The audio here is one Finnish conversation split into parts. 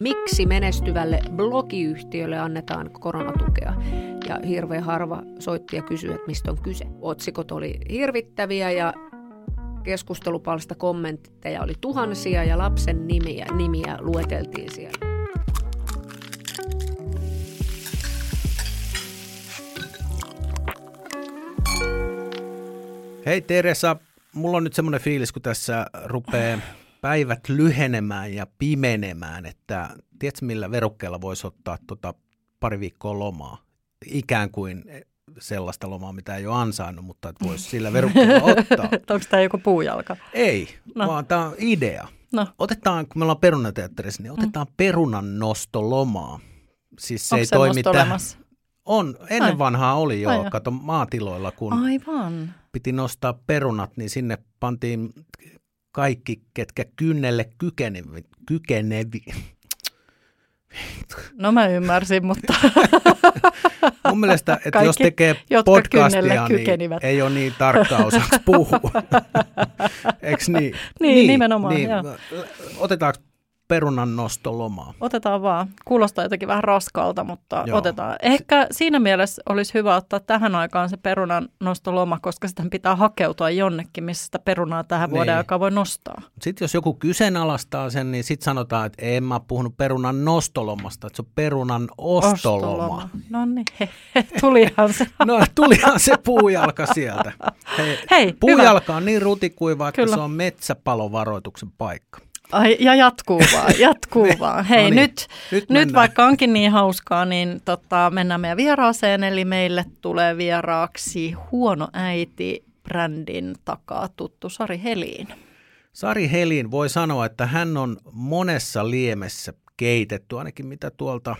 miksi menestyvälle blogiyhtiölle annetaan koronatukea. Ja hirveän harva soitti ja kysyi, että mistä on kyse. Otsikot oli hirvittäviä ja keskustelupalsta kommentteja oli tuhansia ja lapsen nimiä, nimiä lueteltiin siellä. Hei Teresa, mulla on nyt semmoinen fiilis, kun tässä rupeaa päivät lyhenemään ja pimenemään, että tiedätkö millä verukkeella voisi ottaa tota pari viikkoa lomaa? Ikään kuin sellaista lomaa, mitä ei ole ansainnut, mutta että voisi sillä verukkeella ottaa. Onko tämä joku puujalka? Ei, no. vaan tämä on idea. No. Otetaan, kun me ollaan perunateatterissa, niin otetaan mm. perunan nostolomaa. Siis se Onko ei toimi tähän. On, ennen Ai. vanhaa oli jo, Ai. kato maatiloilla, kun Aivan. piti nostaa perunat, niin sinne pantiin kaikki, ketkä kynnelle kykenevi, kykenevi. No mä ymmärsin, mutta Mun mielestä, että Kaikki, jos tekee podcastia, niin ei ole niin tarkkaa osaksi puhua. Eikö niin? Niin, nimenomaan, joo. Otetaanko perunan nostolomaa? otetaan vaan. Kuulostaa jotenkin vähän raskaalta, mutta Joo. otetaan. Ehkä siinä mielessä olisi hyvä ottaa tähän aikaan se perunan nostoloma, koska sitä pitää hakeutua jonnekin, missä sitä perunaa tähän Niin. vuoden aikaa voi nostaa. Sitten jos joku kyseenalaistaa sen, niin sitten sanotaan, että en mä puhunut perunan nostolomasta, että se on perunan ostoloma. No niin, tulihan se. No tulihan se puujalka sieltä. Hei, Hei, puujalka on niin rutikuiva, että Kyllä. se on metsäpalovaroituksen paikka. Ai, ja jatkuu vaan, jatkuu vaan. Hei, no niin, nyt, nyt nyt vaikka onkin niin hauskaa, niin tota, mennään meidän vieraaseen. Eli meille tulee vieraaksi huono äiti brändin takaa tuttu Sari Heliin. Sari Helin voi sanoa, että hän on monessa liemessä keitetty, ainakin mitä tuolta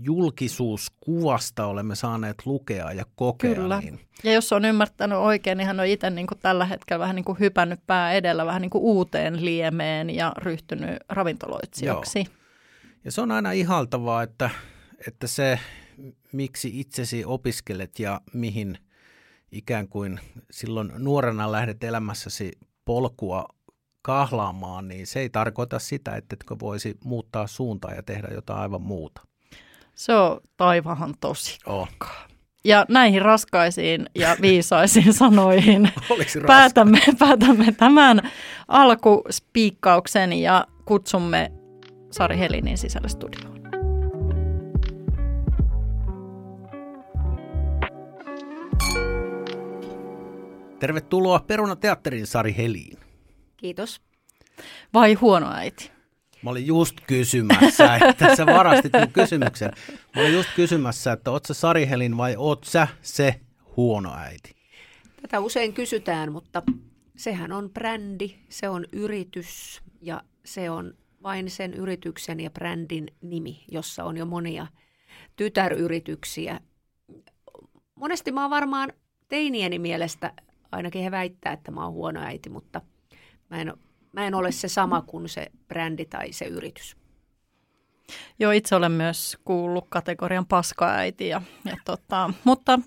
julkisuuskuvasta olemme saaneet lukea ja kokea. Kyllä. Niin Ja jos on ymmärtänyt oikein, niin hän on itse niin kuin tällä hetkellä vähän niin kuin hypännyt pää edellä vähän niin kuin uuteen liemeen ja ryhtynyt ravintoloitsijaksi. Ja se on aina ihaltavaa, että, että se, miksi itsesi opiskelet ja mihin ikään kuin silloin nuorena lähdet elämässäsi polkua kahlaamaan, niin se ei tarkoita sitä, että voisi muuttaa suuntaa ja tehdä jotain aivan muuta. Se on taivahan tosi. Oh. Ja näihin raskaisiin ja viisaisiin sanoihin päätämme, päätämme tämän alkuspiikkauksen ja kutsumme Sari Helinin sisälle studioon. Tervetuloa Perunateatterin Sari Heliin. Kiitos. Vai huono äiti? Mä olin just kysymässä, että sä varastit mun kysymyksen. Mä olin just kysymässä, että oot sä Sari Helin vai oot sä se huono äiti? Tätä usein kysytään, mutta sehän on brändi, se on yritys ja se on vain sen yrityksen ja brändin nimi, jossa on jo monia tytäryrityksiä. Monesti mä oon varmaan teinieni mielestä, ainakin he väittää, että mä oon huono äiti, mutta mä en, mä en ole se sama kuin se brändi tai se yritys. Joo, itse olen myös kuullut kategorian paskaäiti, ja, ja tota, mutta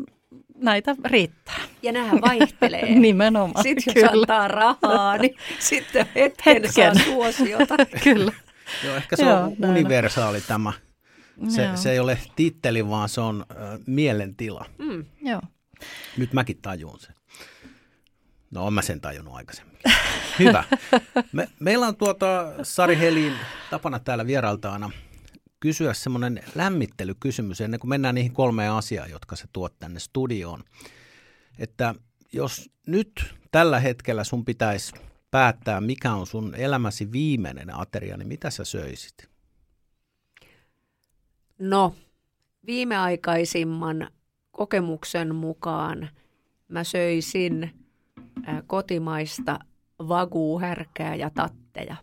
näitä riittää. Ja nämähän vaihtelee. Nimenomaan, Sitten jos kyllä. antaa rahaa, niin sitten hetken, Hetken. saa suosiota. Kyllä. Joo, ehkä se Joo, on näin universaali tämä. Se, Joo. se ei ole titteli, vaan se on äh, mielentila. Mm. Joo. Nyt mäkin tajun sen. No, on mä sen tajunnut aikaisemmin. Hyvä. Me, meillä on tuota Sari Helin tapana täällä vierailta aina kysyä semmoinen lämmittelykysymys ennen kuin mennään niihin kolmeen asiaan, jotka se tuot tänne studioon. Että jos nyt tällä hetkellä sun pitäisi päättää, mikä on sun elämäsi viimeinen ateria, niin mitä sä söisit? No, viimeaikaisimman kokemuksen mukaan mä söisin kotimaista vaguuhärkää ja tatteja.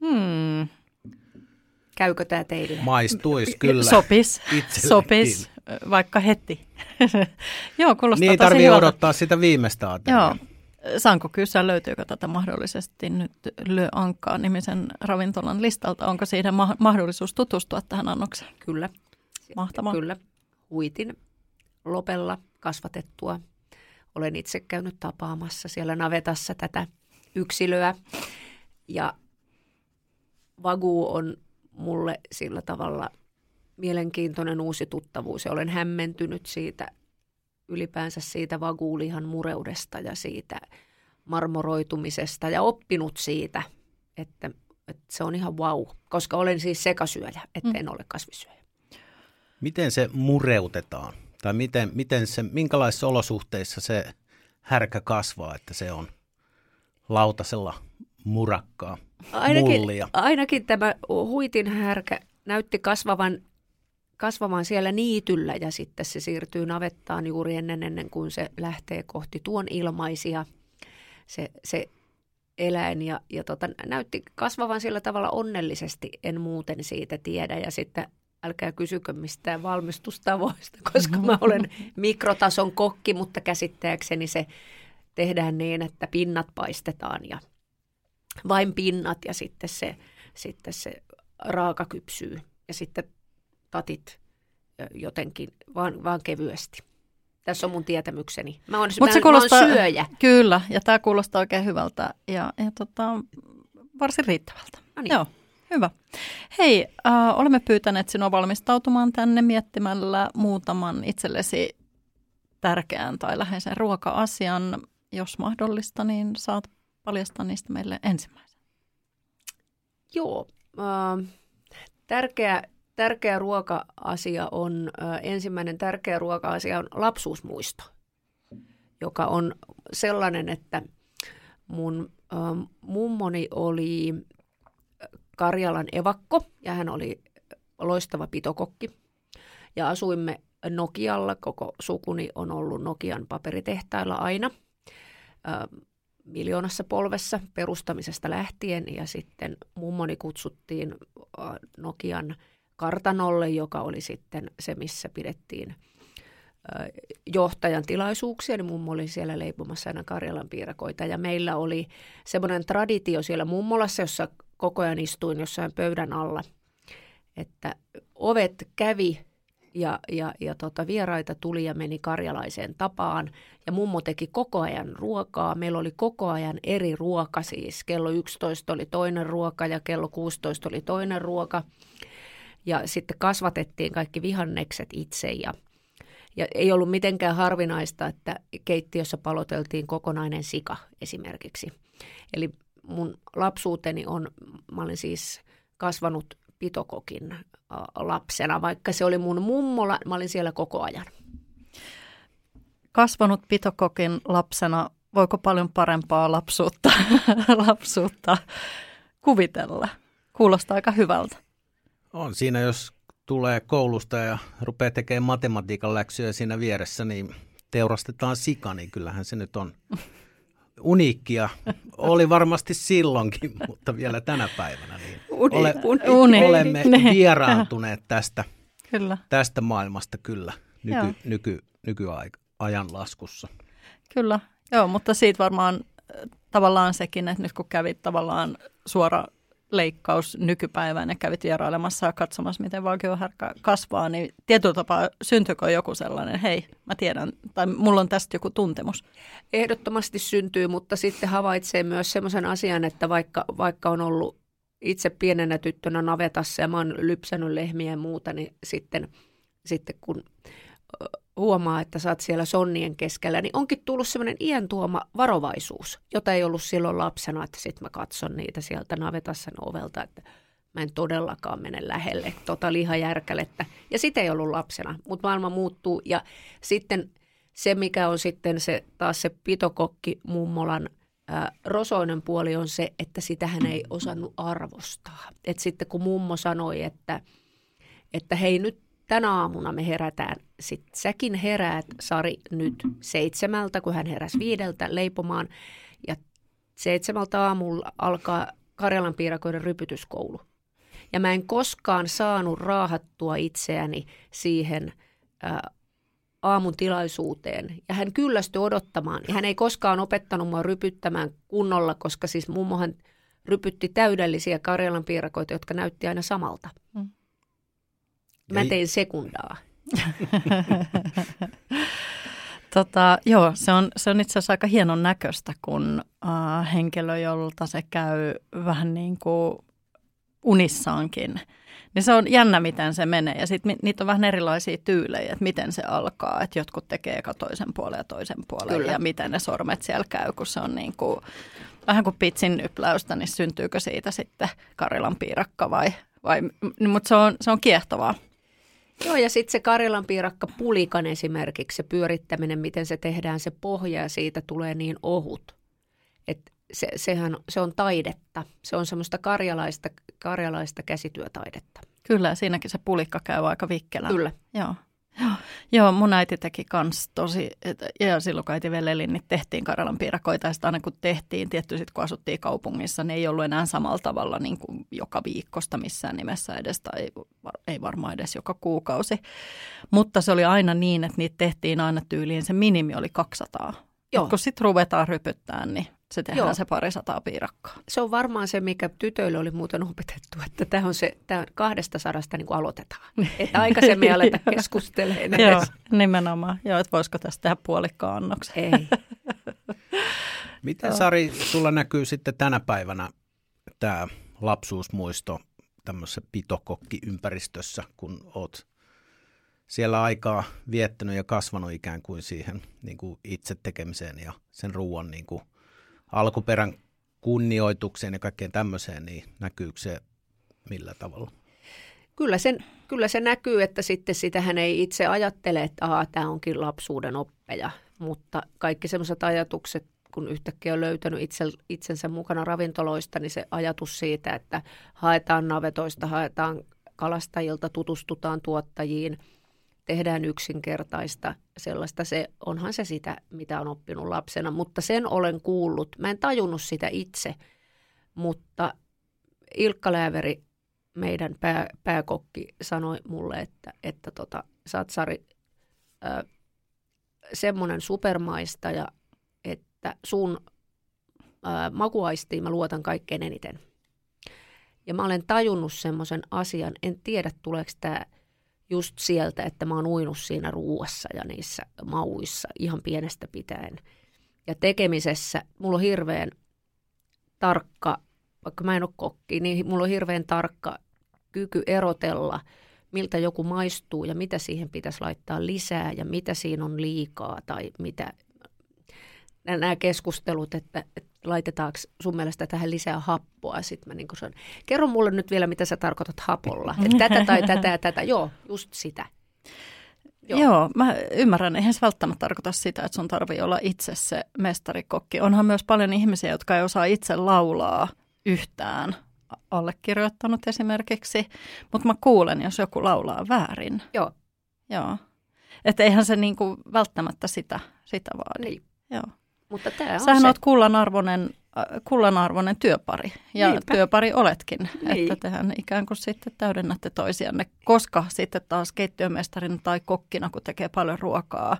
Hmm. Käykö tämä teille? Maistuisi kyllä. Sopis, itsellekin. sopis, vaikka heti. Joo, kuulostaa Niin tarvii hyvältä. odottaa sitä viimeistä ateriaa. Joo. Saanko kysyä, löytyykö tätä mahdollisesti nyt Le Ankkaa nimisen ravintolan listalta? Onko siinä ma- mahdollisuus tutustua tähän annokseen? Kyllä. Mahtavaa. Kyllä. Huitin lopella kasvatettua. Olen itse käynyt tapaamassa siellä navetassa tätä yksilöä. Ja Vagu on mulle sillä tavalla mielenkiintoinen uusi tuttavuus ja olen hämmentynyt siitä ylipäänsä siitä vaguulihan mureudesta ja siitä marmoroitumisesta ja oppinut siitä, että, että se on ihan vau, wow, koska olen siis sekasyöjä, että mm. en ole kasvisyöjä. Miten se mureutetaan? Tai miten, miten se, minkälaisissa olosuhteissa se härkä kasvaa, että se on lautasella murakkaa, ainakin, mullia? Ainakin tämä huitin härkä näytti kasvavan kasvamaan siellä niityllä ja sitten se siirtyy navettaan juuri ennen, ennen kuin se lähtee kohti tuon ilmaisia se, se eläin ja, ja tota, näytti kasvavan sillä tavalla onnellisesti, en muuten siitä tiedä ja sitten älkää kysykö mistään valmistustavoista, koska mä olen mikrotason kokki, mutta käsittääkseni se tehdään niin, että pinnat paistetaan ja vain pinnat ja sitten se, sitten se raaka kypsyy ja sitten tatit jotenkin, vaan, vaan kevyesti. Tässä on mun tietämykseni. Mä oon, Mut mä, se kuulostaa, mä oon syöjä. Kyllä, ja tämä kuulostaa oikein hyvältä ja, ja tota, varsin riittävältä. No niin. Joo, hyvä. Hei, äh, olemme pyytäneet sinua valmistautumaan tänne miettimällä muutaman itsellesi tärkeän tai läheisen ruoka-asian. Jos mahdollista, niin saat paljastaa niistä meille ensimmäisen. Joo, äh, tärkeä tärkeä ruoka-asia on, ensimmäinen tärkeä ruoka-asia on lapsuusmuisto, joka on sellainen, että mun mummoni oli Karjalan evakko ja hän oli loistava pitokokki. Ja asuimme Nokialla, koko sukuni on ollut Nokian paperitehtailla aina miljoonassa polvessa perustamisesta lähtien ja sitten mummoni kutsuttiin Nokian kartanolle, joka oli sitten se, missä pidettiin johtajan tilaisuuksia, niin mummo oli siellä leipomassa aina Karjalan piirakoita. Ja meillä oli semmoinen traditio siellä mummolassa, jossa koko ajan istuin jossain pöydän alla, että ovet kävi ja, ja, ja tota, vieraita tuli ja meni karjalaiseen tapaan. Ja mummo teki koko ajan ruokaa. Meillä oli koko ajan eri ruoka siis. Kello 11 oli toinen ruoka ja kello 16 oli toinen ruoka ja sitten kasvatettiin kaikki vihannekset itse ja, ja ei ollut mitenkään harvinaista, että keittiössä paloteltiin kokonainen sika esimerkiksi. Eli mun lapsuuteni on, mä olin siis kasvanut pitokokin lapsena, vaikka se oli mun mummola, mä olin siellä koko ajan. Kasvanut pitokokin lapsena, voiko paljon parempaa lapsuutta, lapsuutta kuvitella? Kuulostaa aika hyvältä. On siinä, jos tulee koulusta ja rupeaa tekemään matematiikan läksyjä siinä vieressä, niin teurastetaan sika, niin kyllähän se nyt on uniikkia. Oli varmasti silloinkin, mutta vielä tänä päivänä. Niin ole, uni, olemme vieraantuneet tästä, kyllä. tästä maailmasta kyllä nyky, nyky, nykyajan laskussa. Kyllä, joo, mutta siitä varmaan äh, tavallaan sekin, että nyt kun kävit tavallaan suora leikkaus nykypäivään ja kävit vierailemassa ja katsomassa, miten valkiohärkä kasvaa, niin tietyllä tapaa syntyykö joku sellainen, hei, mä tiedän, tai mulla on tästä joku tuntemus? Ehdottomasti syntyy, mutta sitten havaitsee myös sellaisen asian, että vaikka, vaikka on ollut itse pienenä tyttönä navetassa ja mä oon lypsänyt lehmiä ja muuta, niin sitten, sitten kun huomaa, että sä oot siellä sonnien keskellä, niin onkin tullut semmoinen iän tuoma varovaisuus, jota ei ollut silloin lapsena, että sitten mä katson niitä sieltä navetassa ovelta, että mä en todellakaan mene lähelle tota lihajärkälettä. Ja sitä ei ollut lapsena, mutta maailma muuttuu ja sitten se, mikä on sitten se taas se pitokokki mummolan ää, rosoinen puoli on se, että sitä hän ei osannut arvostaa. Et sitten kun mummo sanoi, että, että hei nyt tänä aamuna me herätään. Sitten säkin heräät, Sari, nyt seitsemältä, kun hän heräsi viideltä leipomaan. Ja seitsemältä aamulla alkaa Karjalan piirakoiden rypytyskoulu. Ja mä en koskaan saanut raahattua itseäni siihen aamun tilaisuuteen. Ja hän kyllästyi odottamaan. Ja hän ei koskaan opettanut mua rypyttämään kunnolla, koska siis mummohan rypytti täydellisiä Karjalan piirakoita, jotka näytti aina samalta. Mm. Mä tein sekundaa. tota, joo, se on, se on itse asiassa aika hienon näköistä, kun äh, henkilö, jolta se käy vähän niin kuin unissaankin. Niin se on jännä, miten se menee. Ja sitten niitä on vähän erilaisia tyylejä, että miten se alkaa. Että jotkut tekee eka toisen puolen ja toisen puolen. Kyllä. Ja miten ne sormet siellä käy, kun se on niin kuin, vähän kuin pitsin nypläystä, niin syntyykö siitä sitten Karilan piirakka vai, vai mutta se on, se on kiehtovaa. Joo, ja sitten se Karilan piirakka pulikan esimerkiksi, se pyörittäminen, miten se tehdään, se pohja ja siitä tulee niin ohut. Et se, sehän, se on taidetta. Se on semmoista karjalaista, karjalaista käsityötaidetta. Kyllä, siinäkin se pulikka käy aika vikkelä. Kyllä. Joo. Joo, joo, mun äiti teki kans tosi, et, ja silloin kun äiti vielä eli, niin tehtiin Karalan piirakoita, ja aina kun tehtiin, tietty sitten kun asuttiin kaupungissa, niin ei ollut enää samalla tavalla niin kuin joka viikosta missään nimessä edes, tai ei varmaan edes joka kuukausi. Mutta se oli aina niin, että niitä tehtiin aina tyyliin, se minimi oli 200. Joo. Et kun sitten ruvetaan rypyttämään, niin se tehdään Joo. se pari sataa piirakkaa. Se on varmaan se, mikä tytöille oli muuten opetettu, että tämä on se, tämä kahdesta sadasta niin kuin aloitetaan. Että aikaisemmin ei aleta keskustelemaan Joo, nimenomaan. Joo, että voisiko tästä tehdä puolikkaan annoksen. Ei. Miten Sari, sulla näkyy sitten tänä päivänä tämä lapsuusmuisto tämmöisessä pitokokkiympäristössä, kun oot siellä aikaa viettänyt ja kasvanut ikään kuin siihen niin kuin itse tekemiseen ja sen ruoan niin kuin alkuperän kunnioitukseen ja kaikkeen tämmöiseen, niin näkyykö se millä tavalla? Kyllä, sen, kyllä se näkyy, että sitten sitähän ei itse ajattele, että tämä onkin lapsuuden oppeja, mutta kaikki semmoiset ajatukset, kun yhtäkkiä on löytänyt itse, itsensä mukana ravintoloista, niin se ajatus siitä, että haetaan navetoista, haetaan kalastajilta, tutustutaan tuottajiin – tehdään yksinkertaista sellaista. Se, onhan se sitä, mitä on oppinut lapsena, mutta sen olen kuullut. Mä en tajunnut sitä itse, mutta Ilkka Lääveri, meidän pää, pääkokki, sanoi mulle, että, että tota, sä oot Sari, äh, semmoinen supermaistaja, että sun äh, makuaistiin mä luotan kaikkein eniten. Ja mä olen tajunnut semmoisen asian, en tiedä tuleeko tämä – just sieltä, että mä oon uinut siinä ruuassa ja niissä mauissa ihan pienestä pitäen. Ja tekemisessä mulla on hirveän tarkka, vaikka mä en ole kokki, niin mulla on hirveän tarkka kyky erotella, miltä joku maistuu ja mitä siihen pitäisi laittaa lisää ja mitä siinä on liikaa tai mitä nämä keskustelut, että, että laitetaanko sun mielestä tähän lisää happoa. Sitten mä niin sanon, kerro mulle nyt vielä, mitä sä tarkoitat hapolla. Että tätä tai tätä ja tätä. Joo, just sitä. Joo. Joo, mä ymmärrän. Eihän se välttämättä tarkoita sitä, että sun tarvii olla itse se mestarikokki. Onhan myös paljon ihmisiä, jotka ei osaa itse laulaa yhtään allekirjoittanut esimerkiksi, mutta mä kuulen, jos joku laulaa väärin. Joo. Joo. Että eihän se niinku välttämättä sitä, sitä vaadi. Niin. Joo. Mutta tämä on Sähän se. olet kullanarvoinen, äh, kullanarvoinen työpari ja Niinpä. työpari oletkin, niin. että tehän ikään kuin sitten täydennätte toisianne, koska sitten taas keittiömestarin tai kokkina, kun tekee paljon ruokaa,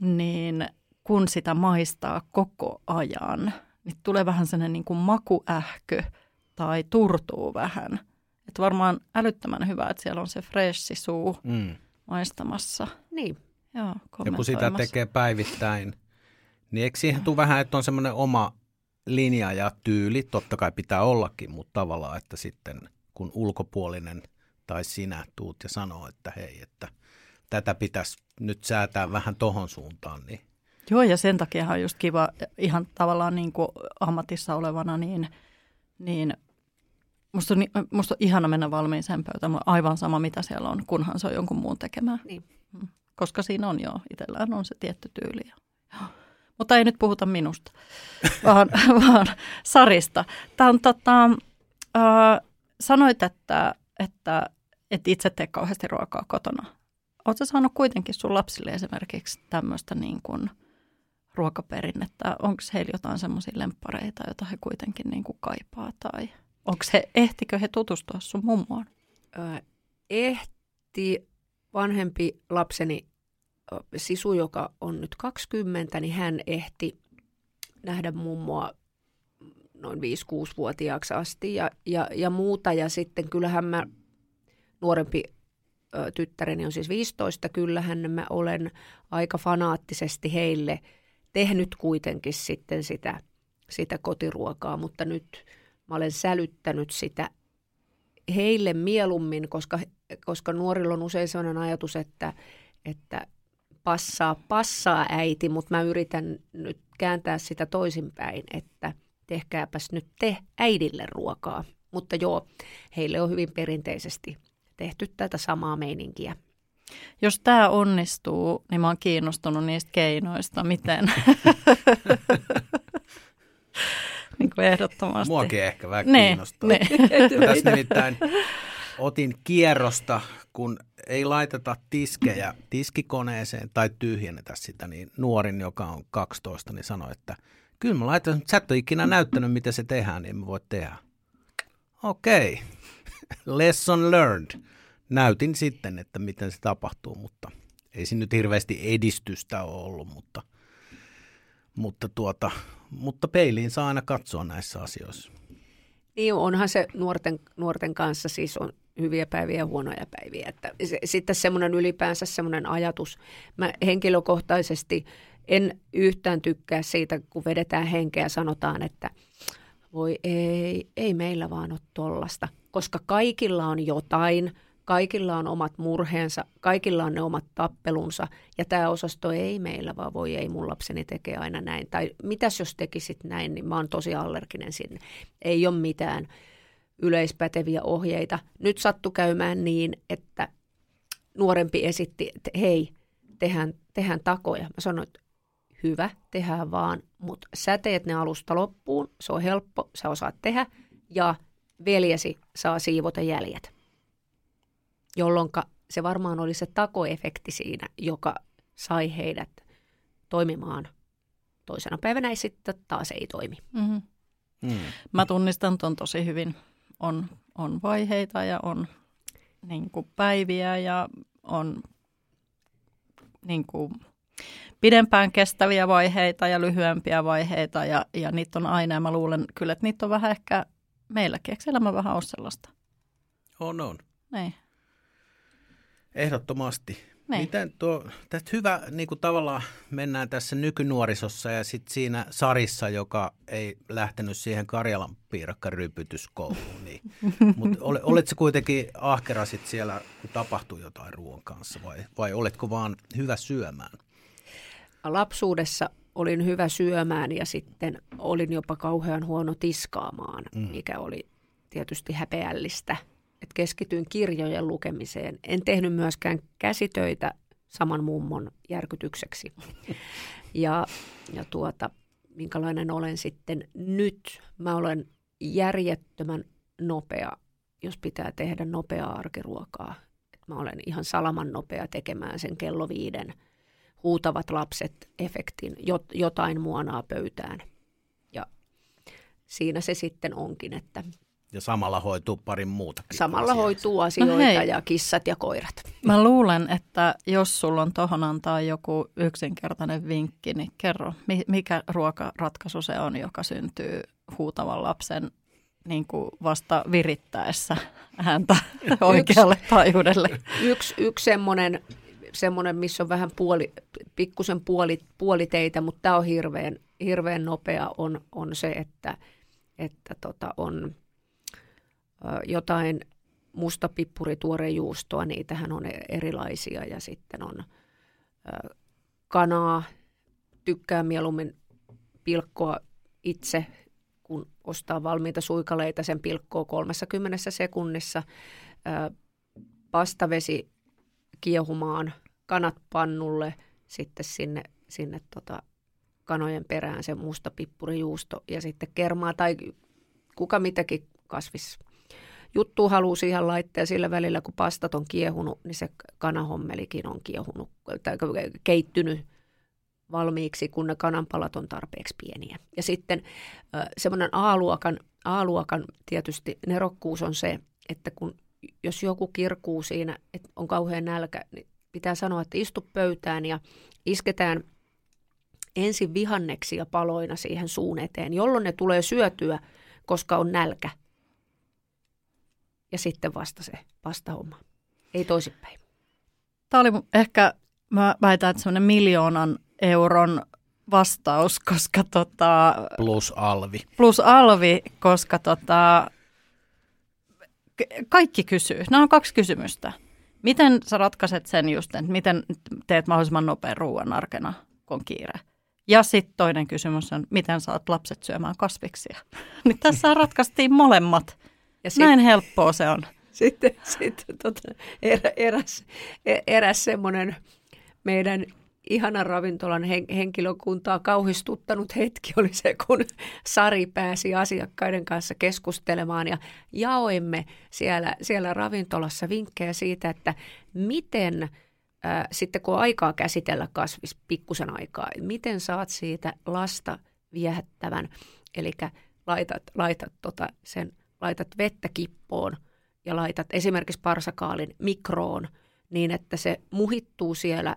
niin kun sitä maistaa koko ajan, niin tulee vähän sellainen niin kuin makuähky tai turtuu vähän. Että varmaan älyttömän hyvä, että siellä on se freshi suu mm. maistamassa. Niin. Joo, ja kun sitä tekee päivittäin – niin eikö siihen tule vähän, että on semmoinen oma linja ja tyyli, totta kai pitää ollakin, mutta tavallaan, että sitten kun ulkopuolinen tai sinä tuut ja sanoo, että hei, että tätä pitäisi nyt säätää vähän tohon suuntaan, niin Joo, ja sen takia on just kiva ihan tavallaan niin kuin ammatissa olevana, niin, niin musta, on, musta on ihana mennä valmiiseen pöytään. Mulla on aivan sama, mitä siellä on, kunhan se on jonkun muun tekemää. Niin. Mm. Koska siinä on jo, itsellään on se tietty tyyli. Joo. Mutta ei nyt puhuta minusta, vaan, vaan Sarista. Tämä on tota, äh, sanoit, että, että et itse tee kauheasti ruokaa kotona. Oletko saanut kuitenkin sun lapsille esimerkiksi tämmöistä niin kuin ruokaperinnettä? Onko heillä jotain semmoisia lemppareita, joita he kuitenkin niin kuin kaipaa? Tai onko he, ehtikö he tutustua sun mummoon? Ehti vanhempi lapseni sisu, joka on nyt 20, niin hän ehti nähdä mummoa noin 5-6-vuotiaaksi asti ja, ja, ja muuta. Ja sitten kyllähän mä, nuorempi ö, tyttäreni on siis 15, kyllähän mä olen aika fanaattisesti heille tehnyt kuitenkin sitten sitä, sitä kotiruokaa, mutta nyt mä olen sälyttänyt sitä heille mieluummin, koska, koska nuorilla on usein sellainen ajatus, että, että passaa, passaa äiti, mutta mä yritän nyt kääntää sitä toisinpäin, että tehkääpäs nyt te äidille ruokaa. Mutta joo, heille on hyvin perinteisesti tehty tätä samaa meininkiä. Jos tämä onnistuu, niin mä oon kiinnostunut niistä keinoista, miten. niin kuin ehdottomasti. Muakin ehkä vähän ne, kiinnostaa. Ne. Tässä nimittäin otin kierrosta, kun ei laiteta tiskejä tiskikoneeseen tai tyhjennetä sitä, niin nuorin, joka on 12, niin sanoi, että kyllä mä laitan, mutta sä et ole ikinä näyttänyt, miten se tehdään, niin mä voi tehdä. Okei, okay. lesson learned. Näytin sitten, että miten se tapahtuu, mutta ei siinä nyt hirveästi edistystä ole ollut, mutta, mutta, tuota, mutta peiliin saa aina katsoa näissä asioissa. Niin onhan se nuorten, nuorten kanssa siis on hyviä päiviä ja huonoja päiviä. Että se, sitten semmoinen ylipäänsä semmoinen ajatus. Mä henkilökohtaisesti en yhtään tykkää siitä, kun vedetään henkeä ja sanotaan, että voi ei, ei meillä vaan ole tollasta. Koska kaikilla on jotain, kaikilla on omat murheensa, kaikilla on ne omat tappelunsa ja tämä osasto ei meillä, vaan voi ei mun lapseni tekee aina näin. Tai mitäs jos tekisit näin, niin mä oon tosi allerginen sinne. Ei ole mitään yleispäteviä ohjeita. Nyt sattu käymään niin, että nuorempi esitti, että hei, tehdään, tehdään takoja. Mä sanoin, että hyvä, tehdään vaan, mutta sä teet ne alusta loppuun, se on helppo, sä osaat tehdä ja veljesi saa siivota jäljet. Jolloin se varmaan oli se takoefekti siinä, joka sai heidät toimimaan. Toisena päivänä ei sitten taas ei toimi. Mm-hmm. Mm. Mä tunnistan ton tosi hyvin on, on vaiheita ja on niin kuin päiviä ja on niin kuin pidempään kestäviä vaiheita ja lyhyempiä vaiheita ja, ja niitä on aina ja mä luulen kyllä, että niitä on vähän ehkä meilläkin. Eikö elämä vähän ole sellaista? On, on. Niin. Ehdottomasti. Niin. Miten tuo, tästä hyvä niin kuin tavallaan mennään tässä nykynuorisossa ja sitten siinä sarissa, joka ei lähtenyt siihen Karjalan piirakkarypytyskouluun. Niin. Mutta ole, oletko kuitenkin ahkera sit siellä, kun tapahtuu jotain ruoan kanssa vai, vai oletko vaan hyvä syömään? Lapsuudessa olin hyvä syömään ja sitten olin jopa kauhean huono tiskaamaan, mm. mikä oli tietysti häpeällistä – että keskityin kirjojen lukemiseen. En tehnyt myöskään käsitöitä saman mummon järkytykseksi. Ja, ja tuota, minkälainen olen sitten nyt. Mä olen järjettömän nopea, jos pitää tehdä nopeaa arkiruokaa. Et mä olen ihan salaman nopea tekemään sen kello viiden huutavat lapset efektin, jotain muonaa pöytään. Ja siinä se sitten onkin, että ja samalla hoituu parin muuta. Samalla asiaa. hoituu asioita no ja kissat ja koirat. Mä luulen, että jos sulla on tuohon antaa joku yksinkertainen vinkki, niin kerro, mikä ruokaratkaisu se on, joka syntyy huutavan lapsen niin kuin vasta virittäessä häntä oikealle taajuudelle. Yksi, yksi semmoinen, semmoinen, missä on vähän puoli, pikkusen puoli, puoliteitä, mutta tämä on hirveän, hirveän nopea, on, on se, että, että tota on – jotain mustapippuri, tuorejuustoa, niitähän on erilaisia ja sitten on kanaa, tykkää mieluummin pilkkoa itse, kun ostaa valmiita suikaleita, sen pilkkoo 30 sekunnissa. Pastavesi kiehumaan, kanat pannulle, sitten sinne, sinne tota kanojen perään se musta pippurijuusto ja sitten kermaa tai kuka mitäkin kasvis juttu haluaa siihen laittaa ja sillä välillä, kun pastat on kiehunut, niin se kanahommelikin on kiehunut tai keittynyt valmiiksi, kun ne kananpalat on tarpeeksi pieniä. Ja sitten semmoinen A-luokan, A-luokan tietysti nerokkuus on se, että kun jos joku kirkuu siinä, että on kauhean nälkä, niin pitää sanoa, että istu pöytään ja isketään ensin vihanneksia paloina siihen suun eteen, jolloin ne tulee syötyä, koska on nälkä – ja sitten vasta se vastahomma. Ei toisinpäin. Tämä oli ehkä, mä väitän, että semmoinen miljoonan euron vastaus, koska tota... Plus alvi. Plus alvi, koska tota, kaikki kysyy. Nämä on kaksi kysymystä. Miten sä ratkaiset sen just, että miten teet mahdollisimman nopean ruoan arkena, kun on kiire? Ja sitten toinen kysymys on, miten saat lapset syömään kasviksia? niin tässä ratkaistiin molemmat. Ja sit, Näin helppoa se on. Sitten, sitten tota, erä, eräs, e, eräs semmoinen meidän ihana ravintolan henkilökuntaa kauhistuttanut hetki oli se, kun Sari pääsi asiakkaiden kanssa keskustelemaan ja jaoimme siellä, siellä ravintolassa vinkkejä siitä, että miten äh, sitten kun on aikaa käsitellä kasvis, pikkusen aikaa, miten saat siitä lasta viehättävän, eli laitat, laitat, tota sen, laitat vettä kippoon ja laitat esimerkiksi parsakaalin mikroon niin, että se muhittuu siellä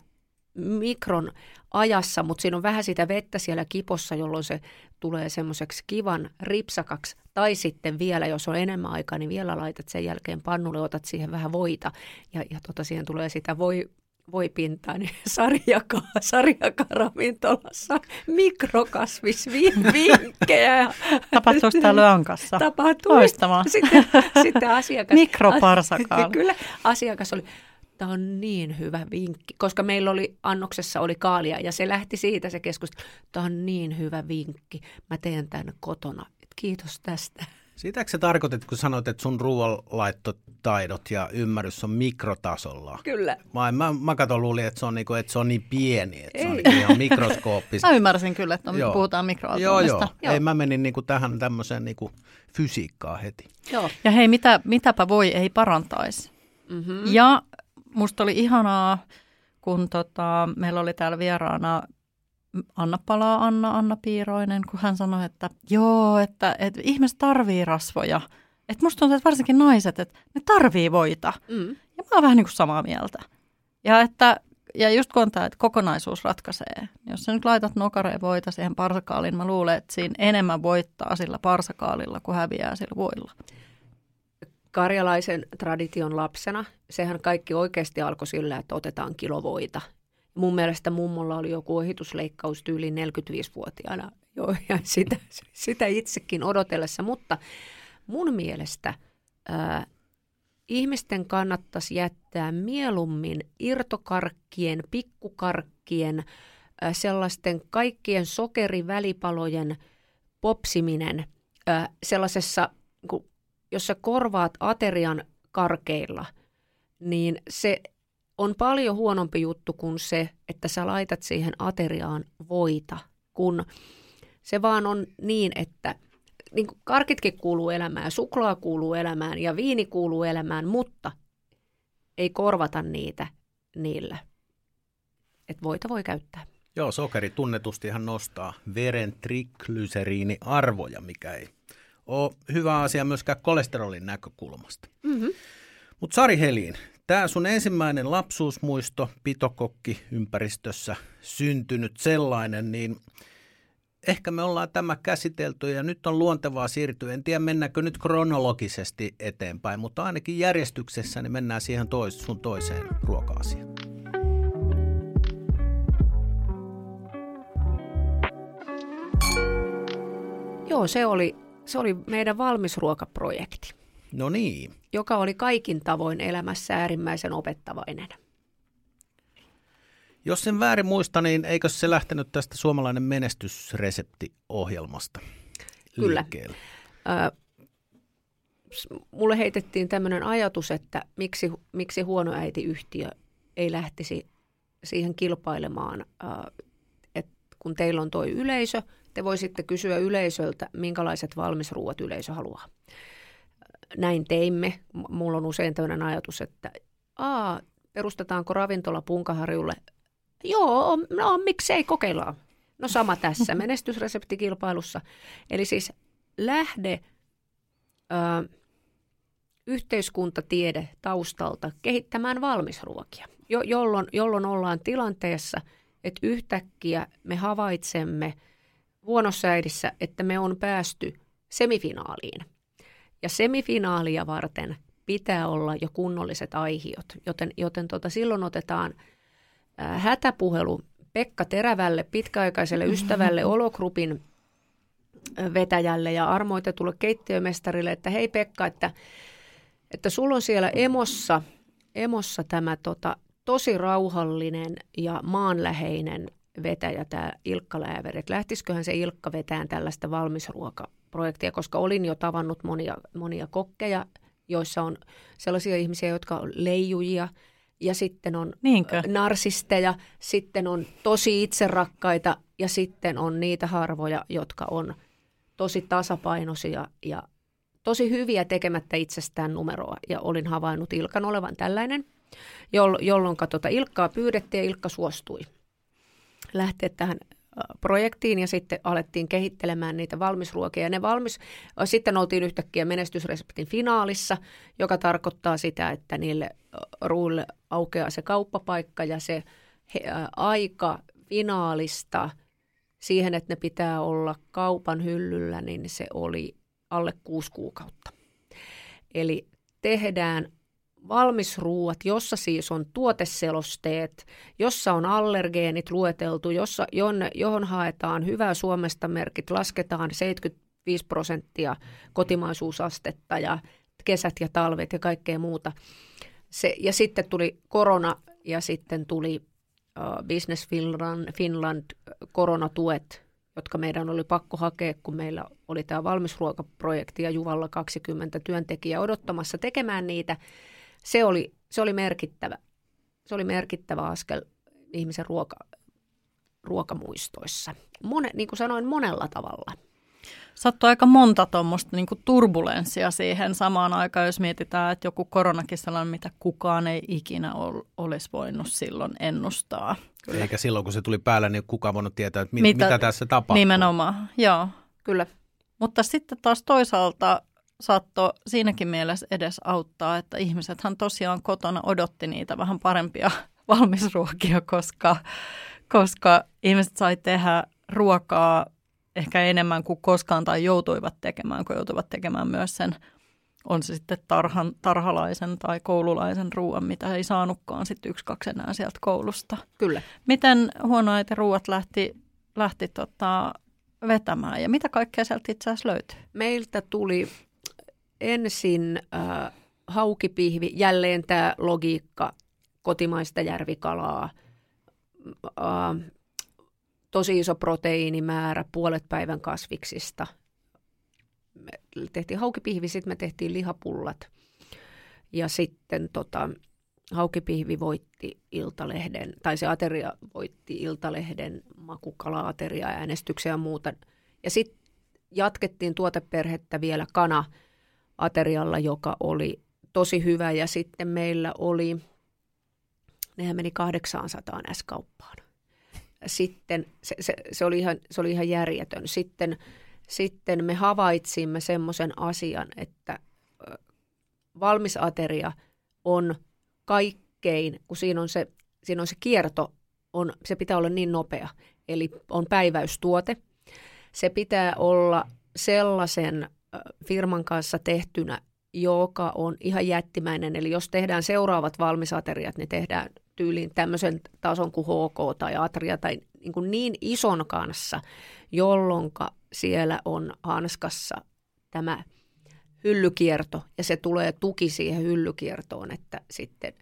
mikron ajassa, mutta siinä on vähän sitä vettä siellä kipossa, jolloin se tulee semmoiseksi kivan ripsakaksi. Tai sitten vielä, jos on enemmän aikaa, niin vielä laitat sen jälkeen pannulle, otat siihen vähän voita ja, ja tota, siihen tulee sitä voi, voi pintaa, niin sarjakaa, sarjakaa ravintolassa mikrokasvisvinkkejä. Tapahtuuko tämä Löankassa? Tapahtuu. Loistavaa. Sitten, sitten asiakas... Mikroparsakaali. Kyllä, asiakas oli, tämä on niin hyvä vinkki, koska meillä oli annoksessa oli kaalia ja se lähti siitä se keskustelu. Tämä on niin hyvä vinkki, mä teen tämän kotona. Kiitos tästä. Sitäkö sä tarkoitit, kun sanoit, että sun ruoanlaittotaidot ja ymmärrys on mikrotasolla? Kyllä. Vai mä, mä katon luulin, että se on, niinku, että se on niin pieni, että Ei. se on niinku ihan mikroskooppista. mä ymmärsin kyllä, että on, joo. puhutaan mikroatomeista. Joo, joo. joo. Ei, mä menin niinku tähän tämmöiseen niinku fysiikkaan heti. Joo. Ja hei, mitä, mitäpä voi ei parantaisi. Mm-hmm. Ja musta oli ihanaa, kun tota, meillä oli täällä vieraana Anna Palaa Anna, Anna Piiroinen, kun hän sanoi, että joo, että, että ihmiset tarvii rasvoja. Että musta tuntuu, että varsinkin naiset, että ne tarvii voita. Mm. Ja mä oon vähän niin kuin samaa mieltä. Ja, että, ja just kun on tämä, että kokonaisuus ratkaisee. Jos sä nyt laitat nokareen voita siihen parsakaaliin, mä luulen, että siinä enemmän voittaa sillä parsakaalilla kuin häviää sillä voilla karjalaisen tradition lapsena, sehän kaikki oikeasti alkoi sillä, että otetaan kilovoita. Mun mielestä mummolla oli joku ohitusleikkaus tyyli 45-vuotiaana jo, ja sitä, sitä itsekin odotellessa. Mutta mun mielestä ää, ihmisten kannattaisi jättää mieluummin irtokarkkien, pikkukarkkien, ää, sellaisten kaikkien sokerivälipalojen popsiminen ää, sellaisessa niin jos korvaat aterian karkeilla, niin se on paljon huonompi juttu kuin se, että sä laitat siihen ateriaan voita, kun se vaan on niin, että niin karkitkin kuuluu elämään, suklaa kuuluu elämään ja viini kuuluu elämään, mutta ei korvata niitä niillä. Että voita voi käyttää. Joo, sokeri tunnetusti ihan nostaa veren triglyseriini-arvoja, mikä ei ole hyvä asia myöskään kolesterolin näkökulmasta. Mm-hmm. Mutta Sari Helin, tämä sun ensimmäinen lapsuusmuisto pitokokki ympäristössä syntynyt sellainen, niin ehkä me ollaan tämä käsitelty ja nyt on luontevaa siirtyä. En tiedä mennäänkö nyt kronologisesti eteenpäin, mutta ainakin järjestyksessä niin mennään siihen tois, sun toiseen ruoka-asiaan. Joo, se oli se oli meidän valmisruokaprojekti. No niin. Joka oli kaikin tavoin elämässä äärimmäisen opettavainen. Jos sen väärin muista, niin eikö se lähtenyt tästä suomalainen menestysreseptiohjelmasta Kyllä. liikkeelle? Ö, mulle heitettiin tämmöinen ajatus, että miksi, miksi huono äitiyhtiö ei lähtisi siihen kilpailemaan, että kun teillä on tuo yleisö – te voisitte kysyä yleisöltä, minkälaiset valmisruuat yleisö haluaa. Näin teimme. Mulla on usein tämmöinen ajatus, että Aa, perustetaanko ravintola Punkaharjulle? Joo, no miksei kokeillaan. No sama tässä menestysreseptikilpailussa. Eli siis lähde ö, yhteiskuntatiede taustalta kehittämään valmisruokia, jo, jolloin, jolloin ollaan tilanteessa, että yhtäkkiä me havaitsemme – huonossa äidissä, että me on päästy semifinaaliin. Ja semifinaalia varten pitää olla jo kunnolliset aihiot, joten, joten tota, silloin otetaan ää, hätäpuhelu Pekka Terävälle, pitkäaikaiselle ystävälle, Olokrupin vetäjälle ja armoitetulle keittiömestarille, että hei Pekka, että että sulla on siellä emossa, emossa tämä tota, tosi rauhallinen ja maanläheinen vetäjä, tämä Ilkka Lääveri. Lähtisiköhän se Ilkka vetään tällaista valmisruokaprojektia, koska olin jo tavannut monia, monia kokkeja, joissa on sellaisia ihmisiä, jotka on leijujia – ja sitten on Niinkö? narsisteja, sitten on tosi itserakkaita ja sitten on niitä harvoja, jotka on tosi tasapainoisia ja tosi hyviä tekemättä itsestään numeroa. Ja olin havainnut Ilkan olevan tällainen, jolloin tota Ilkkaa pyydettiin ja Ilkka suostui lähteä tähän projektiin ja sitten alettiin kehittelemään niitä valmisruokia. Ne valmis, sitten oltiin yhtäkkiä menestysreseptin finaalissa, joka tarkoittaa sitä, että niille ruuille aukeaa se kauppapaikka ja se he, aika finaalista siihen, että ne pitää olla kaupan hyllyllä, niin se oli alle kuusi kuukautta. Eli tehdään valmisruuat, jossa siis on tuoteselosteet, jossa on allergeenit lueteltu, jossa, jonne, johon haetaan hyvää Suomesta merkit, lasketaan 75 prosenttia kotimaisuusastetta ja kesät ja talvet ja kaikkea muuta. Se, ja sitten tuli korona ja sitten tuli uh, Business Finland, Finland koronatuet, jotka meidän oli pakko hakea, kun meillä oli tämä valmisruokaprojekti ja Juvalla 20 työntekijää odottamassa tekemään niitä – se oli, se oli merkittävä. Se oli merkittävä askel ihmisen ruoka, ruokamuistoissa. Mone, niin kuin sanoin, monella tavalla. Sattui aika monta tuommoista niin turbulenssia siihen samaan aikaan, jos mietitään, että joku koronakin sellainen, mitä kukaan ei ikinä ol, olisi voinut silloin ennustaa. Kyllä. Eikä silloin, kun se tuli päällä, niin kukaan voinut tietää, että mit, mitä, mitä tässä tapahtuu. Nimenomaan, joo. Kyllä. Mutta sitten taas toisaalta saattoi siinäkin mielessä edes auttaa, että ihmisethän tosiaan kotona odotti niitä vähän parempia valmisruokia, koska, koska ihmiset sai tehdä ruokaa ehkä enemmän kuin koskaan tai joutuivat tekemään, kun joutuivat tekemään myös sen, on se sitten tarhan, tarhalaisen tai koululaisen ruoan, mitä ei saanutkaan sitten yksi, kaksi enää sieltä koulusta. Kyllä. Miten huonoite ruoat lähti, lähti tota, vetämään ja mitä kaikkea sieltä itse asiassa löytyi? Meiltä tuli ensin äh, haukipihvi, jälleen tämä logiikka, kotimaista järvikalaa, äh, tosi iso proteiinimäärä, puolet päivän kasviksista. Me tehtiin haukipihvi, sitten me tehtiin lihapullat. Ja sitten tota, haukipihvi voitti Iltalehden, tai se ateria voitti Iltalehden makukala-ateria äänestyksiä ja muuta. Ja sitten jatkettiin tuoteperhettä vielä kana – aterialla, joka oli tosi hyvä. Ja sitten meillä oli, nehän meni 800 S-kauppaan. Sitten se, se, se, oli ihan, se oli ihan järjetön. Sitten, sitten me havaitsimme semmoisen asian, että valmis ateria on kaikkein, kun siinä on se, siinä on se kierto, on, se pitää olla niin nopea. Eli on päiväystuote. Se pitää olla sellaisen firman kanssa tehtynä, joka on ihan jättimäinen. Eli jos tehdään seuraavat valmisateriat, niin tehdään tyyliin tämmöisen tason kuin HK tai Atria tai niin, kuin niin ison kanssa, jolloin siellä on hanskassa tämä hyllykierto ja se tulee tuki siihen hyllykiertoon, että sitten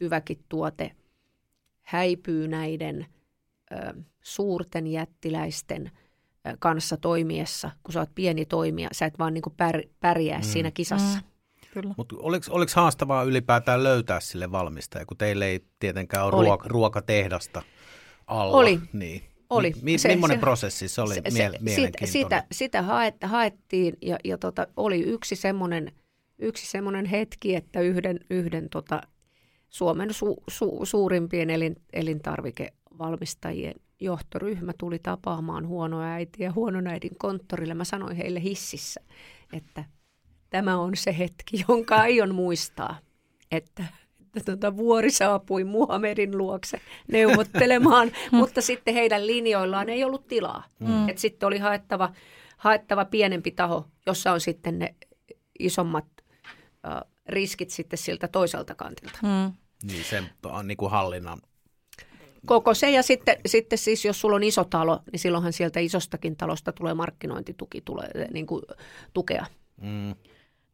hyväkin tuote häipyy näiden ö, suurten jättiläisten – kanssa toimiessa, kun sä oot pieni toimija, sä et vaan niin kuin pär, pärjää mm. siinä kisassa. Mm. Mutta oliko, oliko haastavaa ylipäätään löytää sille valmistaja, kun teille ei tietenkään ole ruoka, ruokatehdasta alla? Oli. Niin. Oli. Mi, se, millainen se, prosessi se oli se, mie- mielenkiintoinen? Sitä, sitä haet, haettiin ja, ja tota, oli yksi semmoinen yksi semmoinen hetki, että yhden, yhden tota, Suomen su, su, suurimpien elin, elintarvikevalmistajien johtoryhmä tuli tapaamaan huonoa äitiä huonon äidin konttorille. Mä sanoin heille hississä, että tämä on se hetki, jonka aion muistaa, että tuota, vuori saapui Muhammedin luokse neuvottelemaan, mutta sitten heidän linjoillaan ei ollut tilaa. Mm. Et sitten oli haettava, haettava pienempi taho, jossa on sitten ne isommat äh, riskit sitten siltä toiselta kantilta. Mm. Niin, se on niin kuin hallinnan Koko se ja sitten, sitten siis jos sulla on iso talo, niin silloinhan sieltä isostakin talosta tulee markkinointituki, tulee niin kuin, tukea. Mm.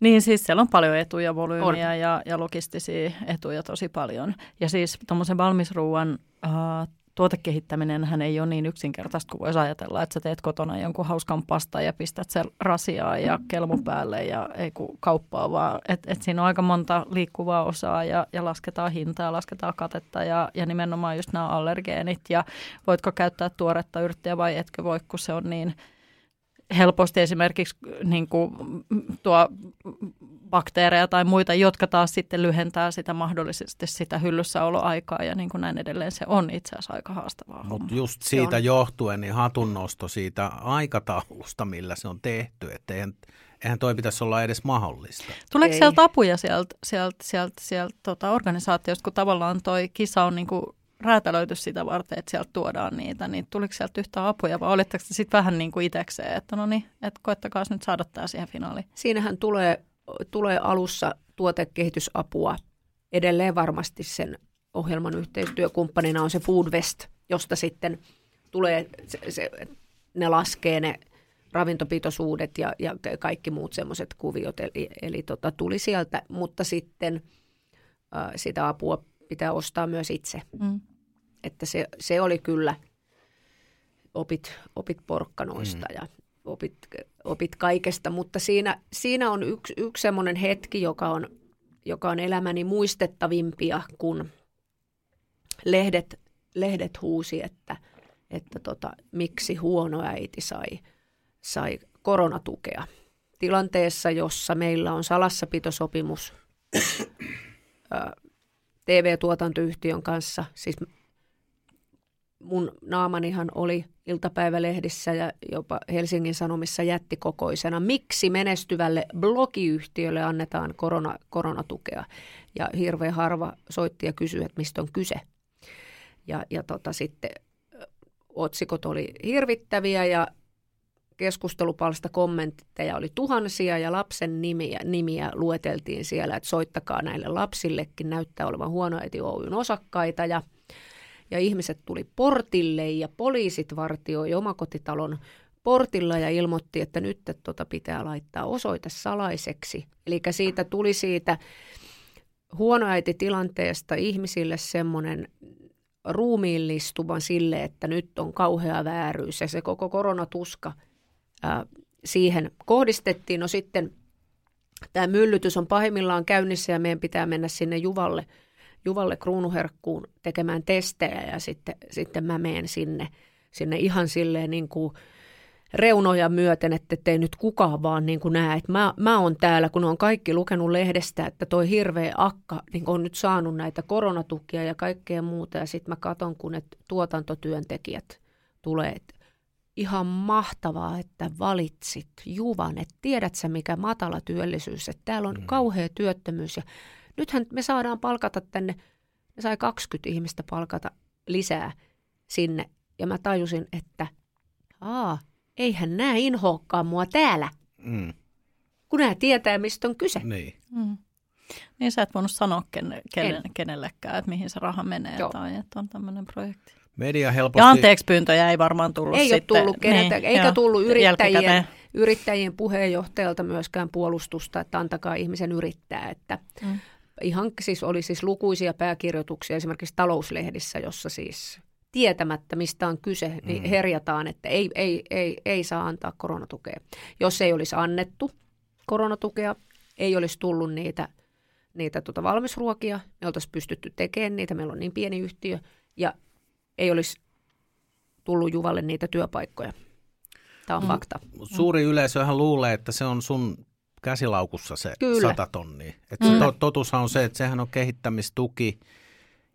Niin siis siellä on paljon etuja, volyymiä ja, ja logistisia etuja tosi paljon. Ja siis tuommoisen valmisruuan äh, tuotekehittäminen hän ei ole niin yksinkertaista kuin voisi ajatella, että sä teet kotona jonkun hauskan pasta ja pistät sen rasiaa ja kelmu päälle ja ei kun kauppaa, vaan että et siinä on aika monta liikkuvaa osaa ja, ja lasketaan hintaa, lasketaan katetta ja, ja nimenomaan just nämä allergeenit ja voitko käyttää tuoretta yrttiä vai etkö voi, kun se on niin helposti esimerkiksi niin kuin tuo bakteereja tai muita, jotka taas sitten lyhentää sitä mahdollisesti sitä hyllyssäoloaikaa ja niin kuin näin edelleen. Se on itse asiassa aika haastavaa Mutta just siitä johtuen, niin hatunnosto siitä aikataulusta, millä se on tehty, että eihän, eihän toi pitäisi olla edes mahdollista. Tuleeko Ei. sieltä apuja sieltä, sieltä, sieltä, sieltä tota organisaatiosta, kun tavallaan toi kisa on niin kuin räätälöity sitä varten, että sieltä tuodaan niitä, niin tuliko sieltä yhtään apuja vai olitteko sitten vähän niin kuin itsekseen, että no niin, että koettakaa nyt saada tämä siihen finaaliin? Siinähän tulee tulee alussa tuotekehitysapua. Edelleen varmasti sen ohjelman yhteistyökumppanina on se Foodvest, josta sitten tulee, se, se, ne laskee ne ravintopitoisuudet ja, ja kaikki muut semmoiset kuviot, eli, eli tota, tuli sieltä, mutta sitten ä, sitä apua pitää ostaa myös itse. Mm. Että se, se oli kyllä, opit, opit porkkanoista mm. ja opit, opit kaikesta, mutta siinä, siinä on yksi, yksi semmoinen hetki, joka on, joka on elämäni muistettavimpia, kun lehdet, lehdet huusi, että, että tota, miksi huono äiti sai, sai koronatukea. Tilanteessa, jossa meillä on salassapitosopimus TV-tuotantoyhtiön kanssa, siis mun naamanihan oli iltapäivälehdissä ja jopa Helsingin Sanomissa jättikokoisena. Miksi menestyvälle blogiyhtiölle annetaan korona, koronatukea? Ja hirveän harva soitti ja kysyi, että mistä on kyse. Ja, ja tota, sitten otsikot oli hirvittäviä ja keskustelupalsta kommentteja oli tuhansia ja lapsen nimiä, nimiä lueteltiin siellä, että soittakaa näille lapsillekin, näyttää olevan huonoäiti Oyn osakkaita ja – ja ihmiset tuli portille ja poliisit vartioi omakotitalon portilla ja ilmoitti, että nyt että tota pitää laittaa osoite salaiseksi. Eli siitä tuli siitä huonoäititilanteesta ihmisille semmoinen ruumiillistuma sille, että nyt on kauhea vääryys ja se koko koronatuska ää, siihen kohdistettiin. No sitten tämä myllytys on pahimmillaan käynnissä ja meidän pitää mennä sinne Juvalle – Juvalle kruunuherkkuun tekemään testejä ja sitten, sitten mä menen sinne, sinne ihan silleen niin kuin reunoja myöten, että ei nyt kukaan vaan niin kuin näe, että mä, mä oon täällä, kun on kaikki lukenut lehdestä, että toi hirveä akka niin on nyt saanut näitä koronatukia ja kaikkea muuta. Ja sitten mä katon, kun ne tuotantotyöntekijät tulee, ihan mahtavaa, että valitsit Juvan, että tiedät sä mikä matala työllisyys, että täällä on mm. kauhea työttömyys ja Nythän me saadaan palkata tänne, me sai 20 ihmistä palkata lisää sinne. Ja mä tajusin, että aa, eihän nämä inhookkaan mua täällä. Mm. Kun nämä tietää, mistä on kyse. Niin. Mm. Niin sä et voinut sanoa ken, kenen, kenellekään, että mihin se raha menee Joo. tai että on tämmöinen projekti. Media helposti... Ja anteeksi pyyntöjä ei varmaan tullut Ei sitten. ole tullut keneltä, niin, eikä jo, tullut yrittäjien, yrittäjien puheenjohtajalta myöskään puolustusta, että antakaa ihmisen yrittää. Että mm ihan siis oli siis lukuisia pääkirjoituksia esimerkiksi talouslehdissä, jossa siis tietämättä, mistä on kyse, niin mm. herjataan, että ei, ei, ei, ei saa antaa koronatukea. Jos ei olisi annettu koronatukea, ei olisi tullut niitä, niitä tuota valmisruokia, me oltaisiin pystytty tekemään niitä, meillä on niin pieni yhtiö, ja ei olisi tullut Juvalle niitä työpaikkoja. Tämä on mm. fakta. Suuri yleisöhän luulee, että se on sun käsilaukussa se Kyllä. 100 tonnia. Et mm. to, totushan on se, että sehän on kehittämistuki,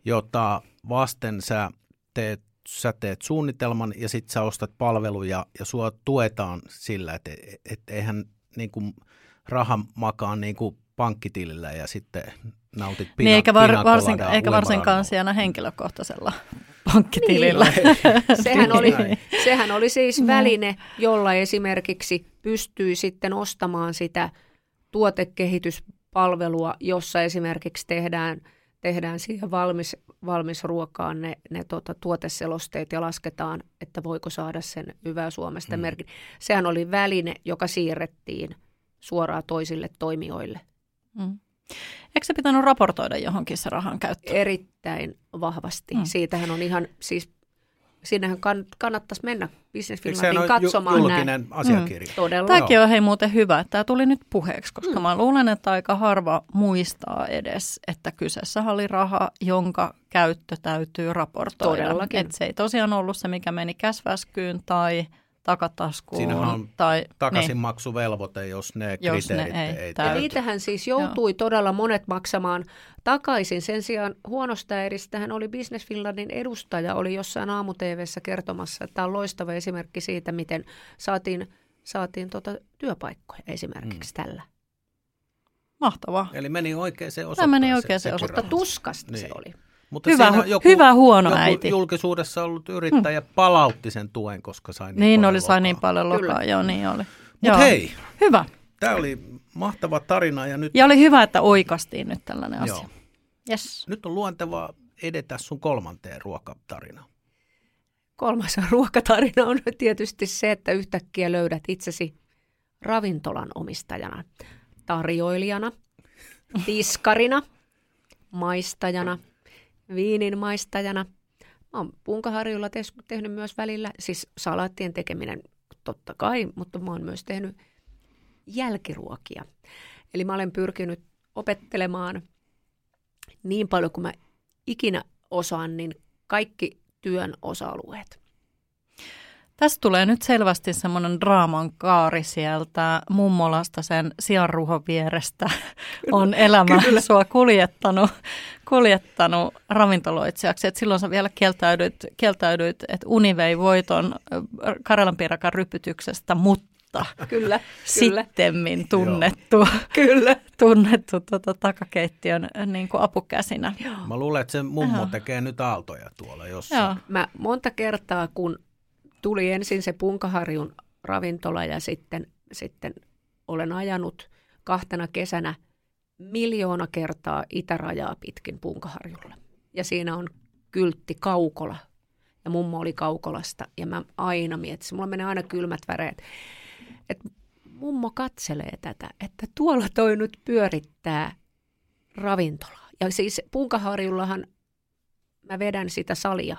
jota vasten sä teet, sä teet suunnitelman ja sitten sä ostat palveluja ja sua tuetaan sillä, että et, eihän niin kuin, raha makaa niin kuin pankkitilillä ja sitten nautit pina, niin, eikä, var, varsin, eikä varsinkaan siellä henkilökohtaisella pankkitilillä. Niin. sehän, oli, sehän oli siis mm. väline, jolla esimerkiksi pystyy sitten ostamaan sitä tuotekehityspalvelua, jossa esimerkiksi tehdään, tehdään siihen valmis, valmis ruokaan ne, ne tota, tuoteselosteet ja lasketaan, että voiko saada sen hyvää Suomesta mm. merkin. Sehän oli väline, joka siirrettiin suoraan toisille toimijoille. Mm. Eikö se pitänyt raportoida johonkin se rahan käyttö? Erittäin vahvasti. Mm. Siitähän on ihan, siis sinnehän kann, kannattaisi mennä Business Finlandin katsomaan julkinen näin. asiakirja. Mm. Todella. Tämäkin on hei muuten hyvä, että tämä tuli nyt puheeksi, koska mm. mä luulen, että aika harva muistaa edes, että kyseessä oli raha, jonka käyttö täytyy raportoida. Todellakin. Että se ei tosiaan ollut se, mikä meni käsväskyyn tai takataskuun. Siinähän on tai, takaisinmaksuvelvoite, niin, jos ne jos kriteerit ne ei, ei täyty. Niitähän siis joutui Joo. todella monet maksamaan takaisin. Sen sijaan huonosta eristähän oli Business Finlandin edustaja, oli jossain aamu kertomassa, että tämä on loistava esimerkki siitä, miten saatiin, saatiin tota työpaikkoja esimerkiksi mm. tällä. Mahtavaa. Eli meni oikeaan se osoittaa. Tämä meni oikeaan se, se osoittaa. Tuskasta niin. se oli. Mutta hyvä, joku, hyvä huono joku äiti. julkisuudessa ollut yrittäjä hmm. palautti sen tuen, koska sai niin, niin paljon oli, sai niin paljon lokaa, joo niin oli. Mutta hei, hyvä. tämä oli mahtava tarina. Ja, nyt... ja oli hyvä, että oikastiin nyt tällainen asia. Joo. Yes. Nyt on luontevaa edetä sun kolmanteen ruokatarinaan. Kolmas ruokatarina on tietysti se, että yhtäkkiä löydät itsesi ravintolan omistajana, tarjoilijana, tiskarina, maistajana – viinin maistajana. Mä oon punkaharjulla tehnyt myös välillä, siis salaattien tekeminen totta kai, mutta mä oon myös tehnyt jälkiruokia. Eli mä olen pyrkinyt opettelemaan niin paljon kuin mä ikinä osaan, niin kaikki työn osa-alueet. Tässä tulee nyt selvästi semmoinen draaman kaari sieltä mummolasta sen sianruhon vierestä. On elämä Kyllä. sua kuljettanut, kuljettanut ravintoloitsijaksi. Et silloin sä vielä kieltäydyit, kieltäydyit että uni vei voiton Karelan piirakan rypytyksestä, mutta kyllä, sittemmin tunnettu, kyllä. tunnettu tuota, takakeittiön niin kuin apukäsinä. Mä luulen, että se mummo tekee nyt aaltoja tuolla jossain. Joo. Mä monta kertaa, kun tuli ensin se Punkaharjun ravintola ja sitten, sitten olen ajanut kahtena kesänä miljoona kertaa itärajaa pitkin Punkaharjulle. Ja siinä on kyltti Kaukola. Ja mummo oli Kaukolasta ja mä aina mietin, mulla menee aina kylmät väreet, että mummo katselee tätä, että tuolla toi nyt pyörittää ravintolaa. Ja siis Punkaharjullahan mä vedän sitä salia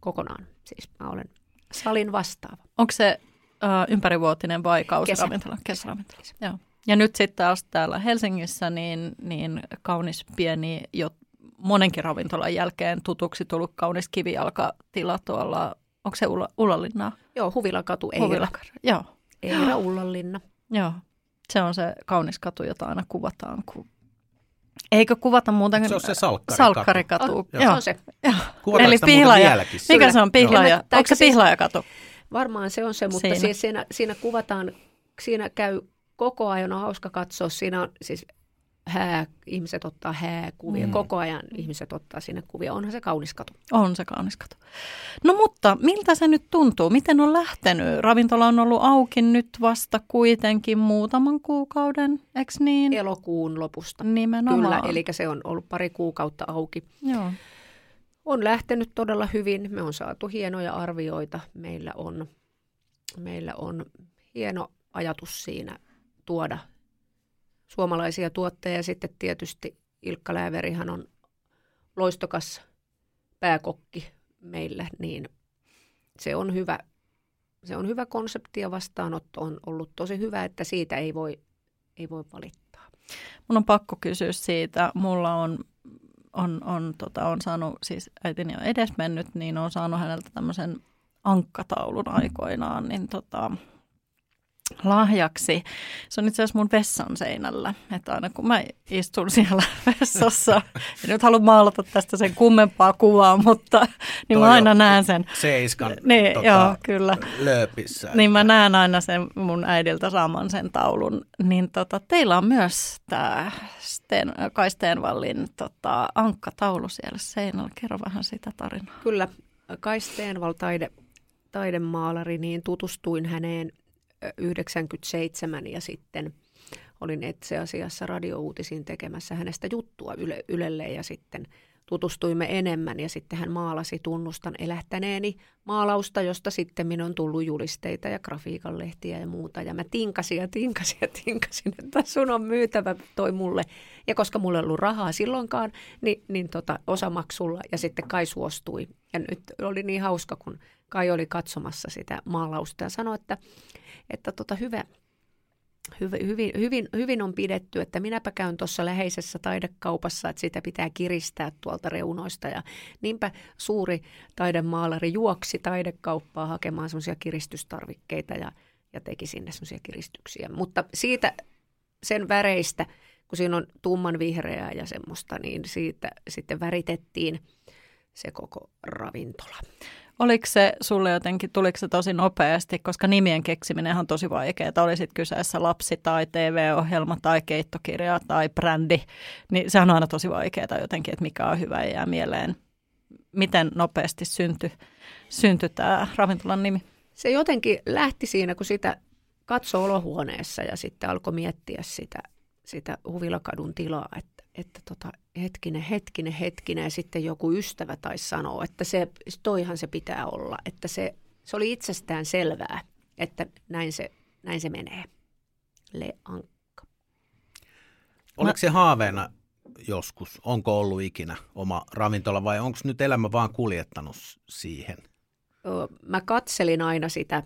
kokonaan. Siis mä olen salin vastaava. Onko se uh, ympärivuotinen vai kausiravintola? Kesäravintola. Joo. Ja nyt sitten taas täällä Helsingissä niin, niin kaunis pieni, jo monenkin ravintolan jälkeen tutuksi tullut kaunis kivijalkatila tuolla, onko se Ulla, Ullanlinnaa? Joo, Huvilakatu, Eira. Huvila. Joo. Eira Ullanlinna. Joo, se on se kaunis katu, jota aina kuvataan, kun Eikö kuvata muuten? Se on se salkkarikatu. salkkarikatu. On, Joo. Se on se. Joo. Eli pihlaja. Mikä se on pihlaja? Onko se pihlajakatu? Varmaan se on se, mutta siinä, siis siinä, siinä kuvataan, siinä käy koko ajan, on hauska katsoa, siinä on siis hää, ihmiset ottaa hääkuvia, mm. koko ajan ihmiset ottaa sinne kuvia. Onhan se kaunis katu. On se kaunis katu. No mutta miltä se nyt tuntuu? Miten on lähtenyt? Ravintola on ollut auki nyt vasta kuitenkin muutaman kuukauden, eikö niin? Elokuun lopusta. Nimenomaan. Kyllä, eli se on ollut pari kuukautta auki. Joo. On lähtenyt todella hyvin. Me on saatu hienoja arvioita. Meillä on, meillä on hieno ajatus siinä tuoda suomalaisia tuotteja. Ja sitten tietysti Ilkka Lääverihan on loistokas pääkokki meillä, niin se on hyvä, se on hyvä konsepti ja vastaanotto on ollut tosi hyvä, että siitä ei voi, ei voi valittaa. Mun on pakko kysyä siitä. Mulla on, on, on, tota, on saanut, siis äitini on edesmennyt, niin on saanut häneltä tämmöisen ankkataulun aikoinaan, niin tota, lahjaksi. Se on itse asiassa mun vessan seinällä, että aina kun mä istun siellä vessassa, en nyt halua maalata tästä sen kummempaa kuvaa, mutta niin mä aina näen sen. Seiskan niin, tota, joo, kyllä. lööpissä. Niin mä näen aina sen mun äidiltä saaman sen taulun. Niin tota, teillä on myös tämä Sten, Kai Stenvallin tota, ankkataulu siellä seinällä. Kerro vähän sitä tarinaa. Kyllä, Kai taide, taidemaalari, niin tutustuin häneen 97 ja sitten olin itse asiassa radiouutisiin tekemässä hänestä juttua Yle, Ylelle ja sitten tutustuimme enemmän ja sitten hän maalasi tunnustan elähtäneeni maalausta, josta sitten minun on tullut julisteita ja grafiikan lehtiä ja muuta. Ja mä tinkasin ja tinkasin ja tinkasin, että sun on myytävä toi mulle. Ja koska mulla ei ollut rahaa silloinkaan, niin, niin tota, osamaksulla ja sitten Kai suostui. Ja nyt oli niin hauska, kun Kai oli katsomassa sitä maalausta ja sanoi, että, että tota, hyvä, hyvin, hyvin, hyvin, on pidetty, että minäpä käyn tuossa läheisessä taidekaupassa, että sitä pitää kiristää tuolta reunoista. Ja niinpä suuri taidemaalari juoksi taidekauppaa hakemaan semmoisia kiristystarvikkeita ja, ja teki sinne semmoisia kiristyksiä. Mutta siitä sen väreistä, kun siinä on tumman vihreää ja semmoista, niin siitä sitten väritettiin se koko ravintola. Oliko se sulle jotenkin, tuliko se tosi nopeasti, koska nimien keksiminen on tosi vaikeaa. Olisit kyseessä lapsi tai TV-ohjelma tai keittokirja tai brändi, niin se on aina tosi vaikeaa jotenkin, että mikä on hyvä ja jää mieleen. Miten nopeasti syntyi, syntyi tämä ravintolan nimi? Se jotenkin lähti siinä, kun sitä katsoi olohuoneessa ja sitten alkoi miettiä sitä, sitä Huvilakadun tilaa, että, että tota, hetkinen, hetkinen, hetkinen, ja sitten joku ystävä taisi sanoa, että se, toihan se pitää olla, että se, se oli itsestään selvää, että näin se, näin se menee. Le Ankka. Oliko se haaveena joskus, onko ollut ikinä oma ravintola vai onko nyt elämä vaan kuljettanut siihen? Mä katselin aina sitä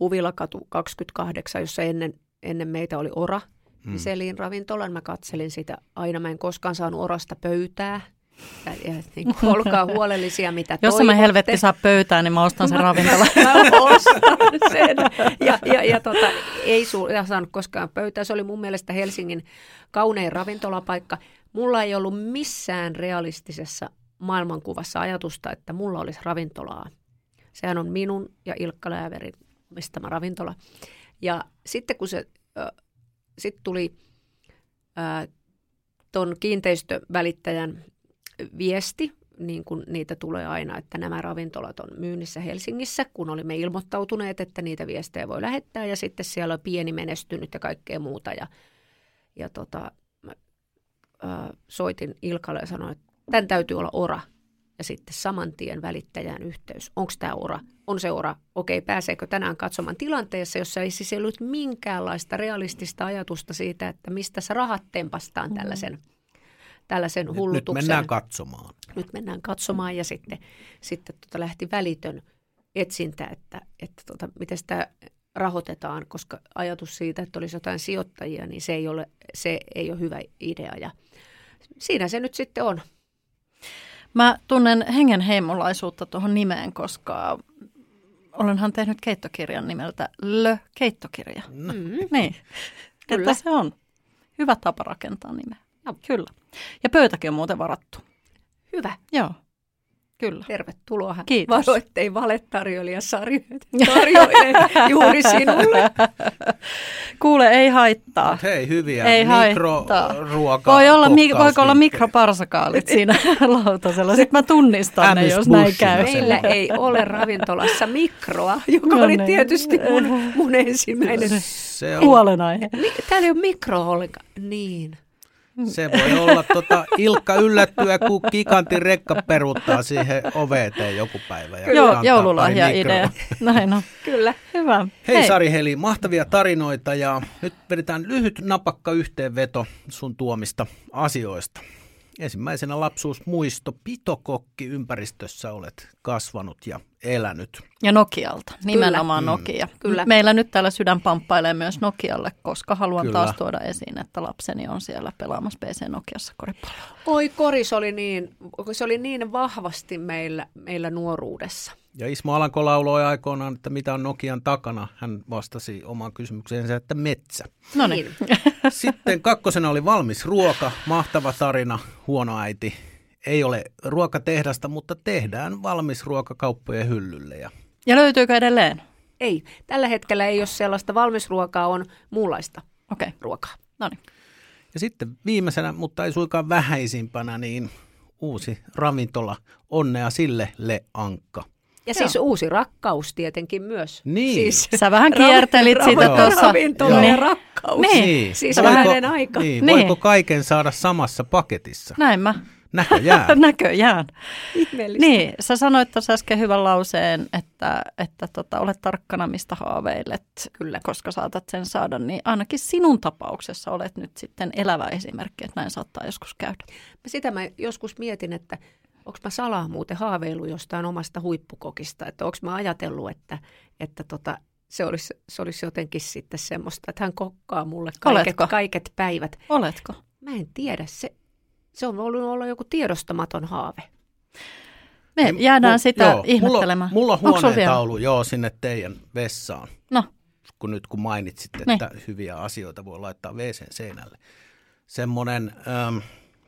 Huvilakatu 28, jossa ennen, ennen meitä oli Ora – mm. Selin ravintolan. Mä katselin sitä aina. Mä en koskaan saanut orasta pöytää. Ja, ja niin kuin, olkaa huolellisia, mitä Jos mä helvetti saa pöytää, niin mä ostan sen ravintolan. mä ostan sen. Ja, ja, ja tota, ei su, ja saanut koskaan pöytää. Se oli mun mielestä Helsingin kaunein ravintolapaikka. Mulla ei ollut missään realistisessa maailmankuvassa ajatusta, että mulla olisi ravintolaa. Sehän on minun ja Ilkka Lääverin omistama ravintola. Ja sitten kun se sitten tuli tuon kiinteistövälittäjän viesti, niin kuin niitä tulee aina, että nämä ravintolat on myynnissä Helsingissä, kun olimme ilmoittautuneet, että niitä viestejä voi lähettää ja sitten siellä on pieni menestynyt ja kaikkea muuta ja, ja tota, mä, ää, soitin Ilkalle ja sanoin, että tämän täytyy olla ora ja sitten saman tien välittäjän yhteys. Onko tämä ura? On se ura. Okei, pääseekö tänään katsomaan tilanteessa, jossa ei siis ollut minkäänlaista realistista ajatusta siitä, että mistä se rahat tempastaan mm. tällaisen, tällaisen nyt, hullutuksen. Nyt mennään katsomaan. Nyt mennään katsomaan ja sitten, sitten tota lähti välitön etsintä, että, että tota, miten sitä rahoitetaan, koska ajatus siitä, että olisi jotain sijoittajia, niin se ei ole, se ei ole hyvä idea. Ja siinä se nyt sitten on. Mä tunnen hengenheimolaisuutta tuohon nimeen, koska olenhan tehnyt keittokirjan nimeltä Lö keittokirja. Mm. Niin, Kyllä. että se on hyvä tapa rakentaa nimeä. No. Kyllä. Ja pöytäkin on muuten varattu. Hyvä. Joo. Kyllä. Tervetuloa. Kiitos. Varoittei valetarjoilija tarjoilee juuri sinulle. Kuule, ei haittaa. Mut hei, hyviä ei mikroruokaa. Voi olla, mi- voiko olla mikroparsakaalit siinä lautasella. Sitten mä tunnistan ne, jos näin käy. Meillä ei ole ravintolassa mikroa, joka no oli niin. tietysti mun, mun ensimmäinen se on. huolenaihe. Täällä ei ole mikro ollenkaan. Niin. Se voi olla tota, Ilkka yllättyä, kun kikantin rekka peruuttaa siihen oveeteen joku päivä. Ja Joo, joululahja idea. Näin on. Kyllä. Hyvä. Hei, Hei Sari Heli, mahtavia tarinoita ja nyt vedetään lyhyt napakka yhteenveto sun tuomista asioista. Ensimmäisenä lapsuusmuisto, pitokokki ympäristössä olet kasvanut ja elänyt. Ja Nokialta, nimenomaan Kyllä. Nokia. Mm. Kyllä. Meillä nyt täällä sydän pamppailee myös Nokialle, koska haluan Kyllä. taas tuoda esiin, että lapseni on siellä pelaamassa PC Nokiassa koripalloa. Oi koris oli niin, se oli niin vahvasti meillä, meillä nuoruudessa. Ja Ismo Alanko lauloi aikoinaan, että mitä on Nokian takana. Hän vastasi omaan kysymykseensä, että metsä. No niin. Sitten kakkosena oli valmis ruoka, mahtava tarina, huono äiti. Ei ole ruokatehdasta, mutta tehdään valmis ruoka kauppojen hyllylle. Ja, ja löytyykö edelleen? Ei. Tällä hetkellä ei ole sellaista valmisruokaa, on muunlaista okay. ruokaa. No niin. Ja sitten viimeisenä, mutta ei suinkaan vähäisimpänä, niin uusi ravintola. Onnea sille, Le Ankka. Ja siis Joo. uusi rakkaus tietenkin myös. Niin. Siis Sä vähän kiertelit rav- sitä tuossa. Ravintola ja rakkaus. Niin. Siis voiko, aika. Niin. niin. Voiko kaiken saada samassa paketissa? Näin mä. Näköjään. Näköjään. Ihmeellistä. Niin, sä sanoit tuossa äsken hyvän lauseen, että, että tota, olet tarkkana, mistä haaveilet, Kyllä. koska saatat sen saada, niin ainakin sinun tapauksessa olet nyt sitten elävä esimerkki, että näin saattaa joskus käydä. Sitä mä joskus mietin, että onko mä salaa muuten haaveilu jostain omasta huippukokista, että onko mä ajatellut, että, että tota, se, olisi, se olisi jotenkin sitten semmoista, että hän kokkaa mulle kaiket, Oletko? kaiket päivät. Oletko? Mä en tiedä, se, se on voinut olla joku tiedostamaton haave. Me Niin, jäädään mu- sitä joo, ihmettelemään. Mulla, mulla on huoneentaulu, joo, sinne teidän vessaan. No, Kun nyt kun mainitsit, Niin. että hyviä asioita voi laittaa WCn seinälle. Semmoinen ähm,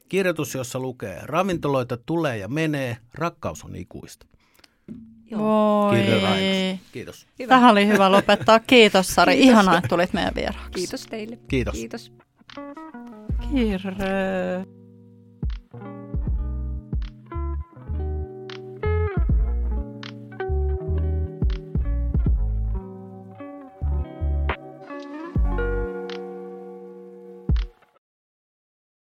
kirjoitus, jossa lukee, ravintoloita tulee ja menee, rakkaus on ikuista. voi. Kiitos. Hyvä. Tähän oli hyvä lopettaa. Kiitos Sari. Kiitos. Ihanaa, että tulit meidän vieraaksi. Kiitos teille. Kiitos. Kiitos. Kirjo.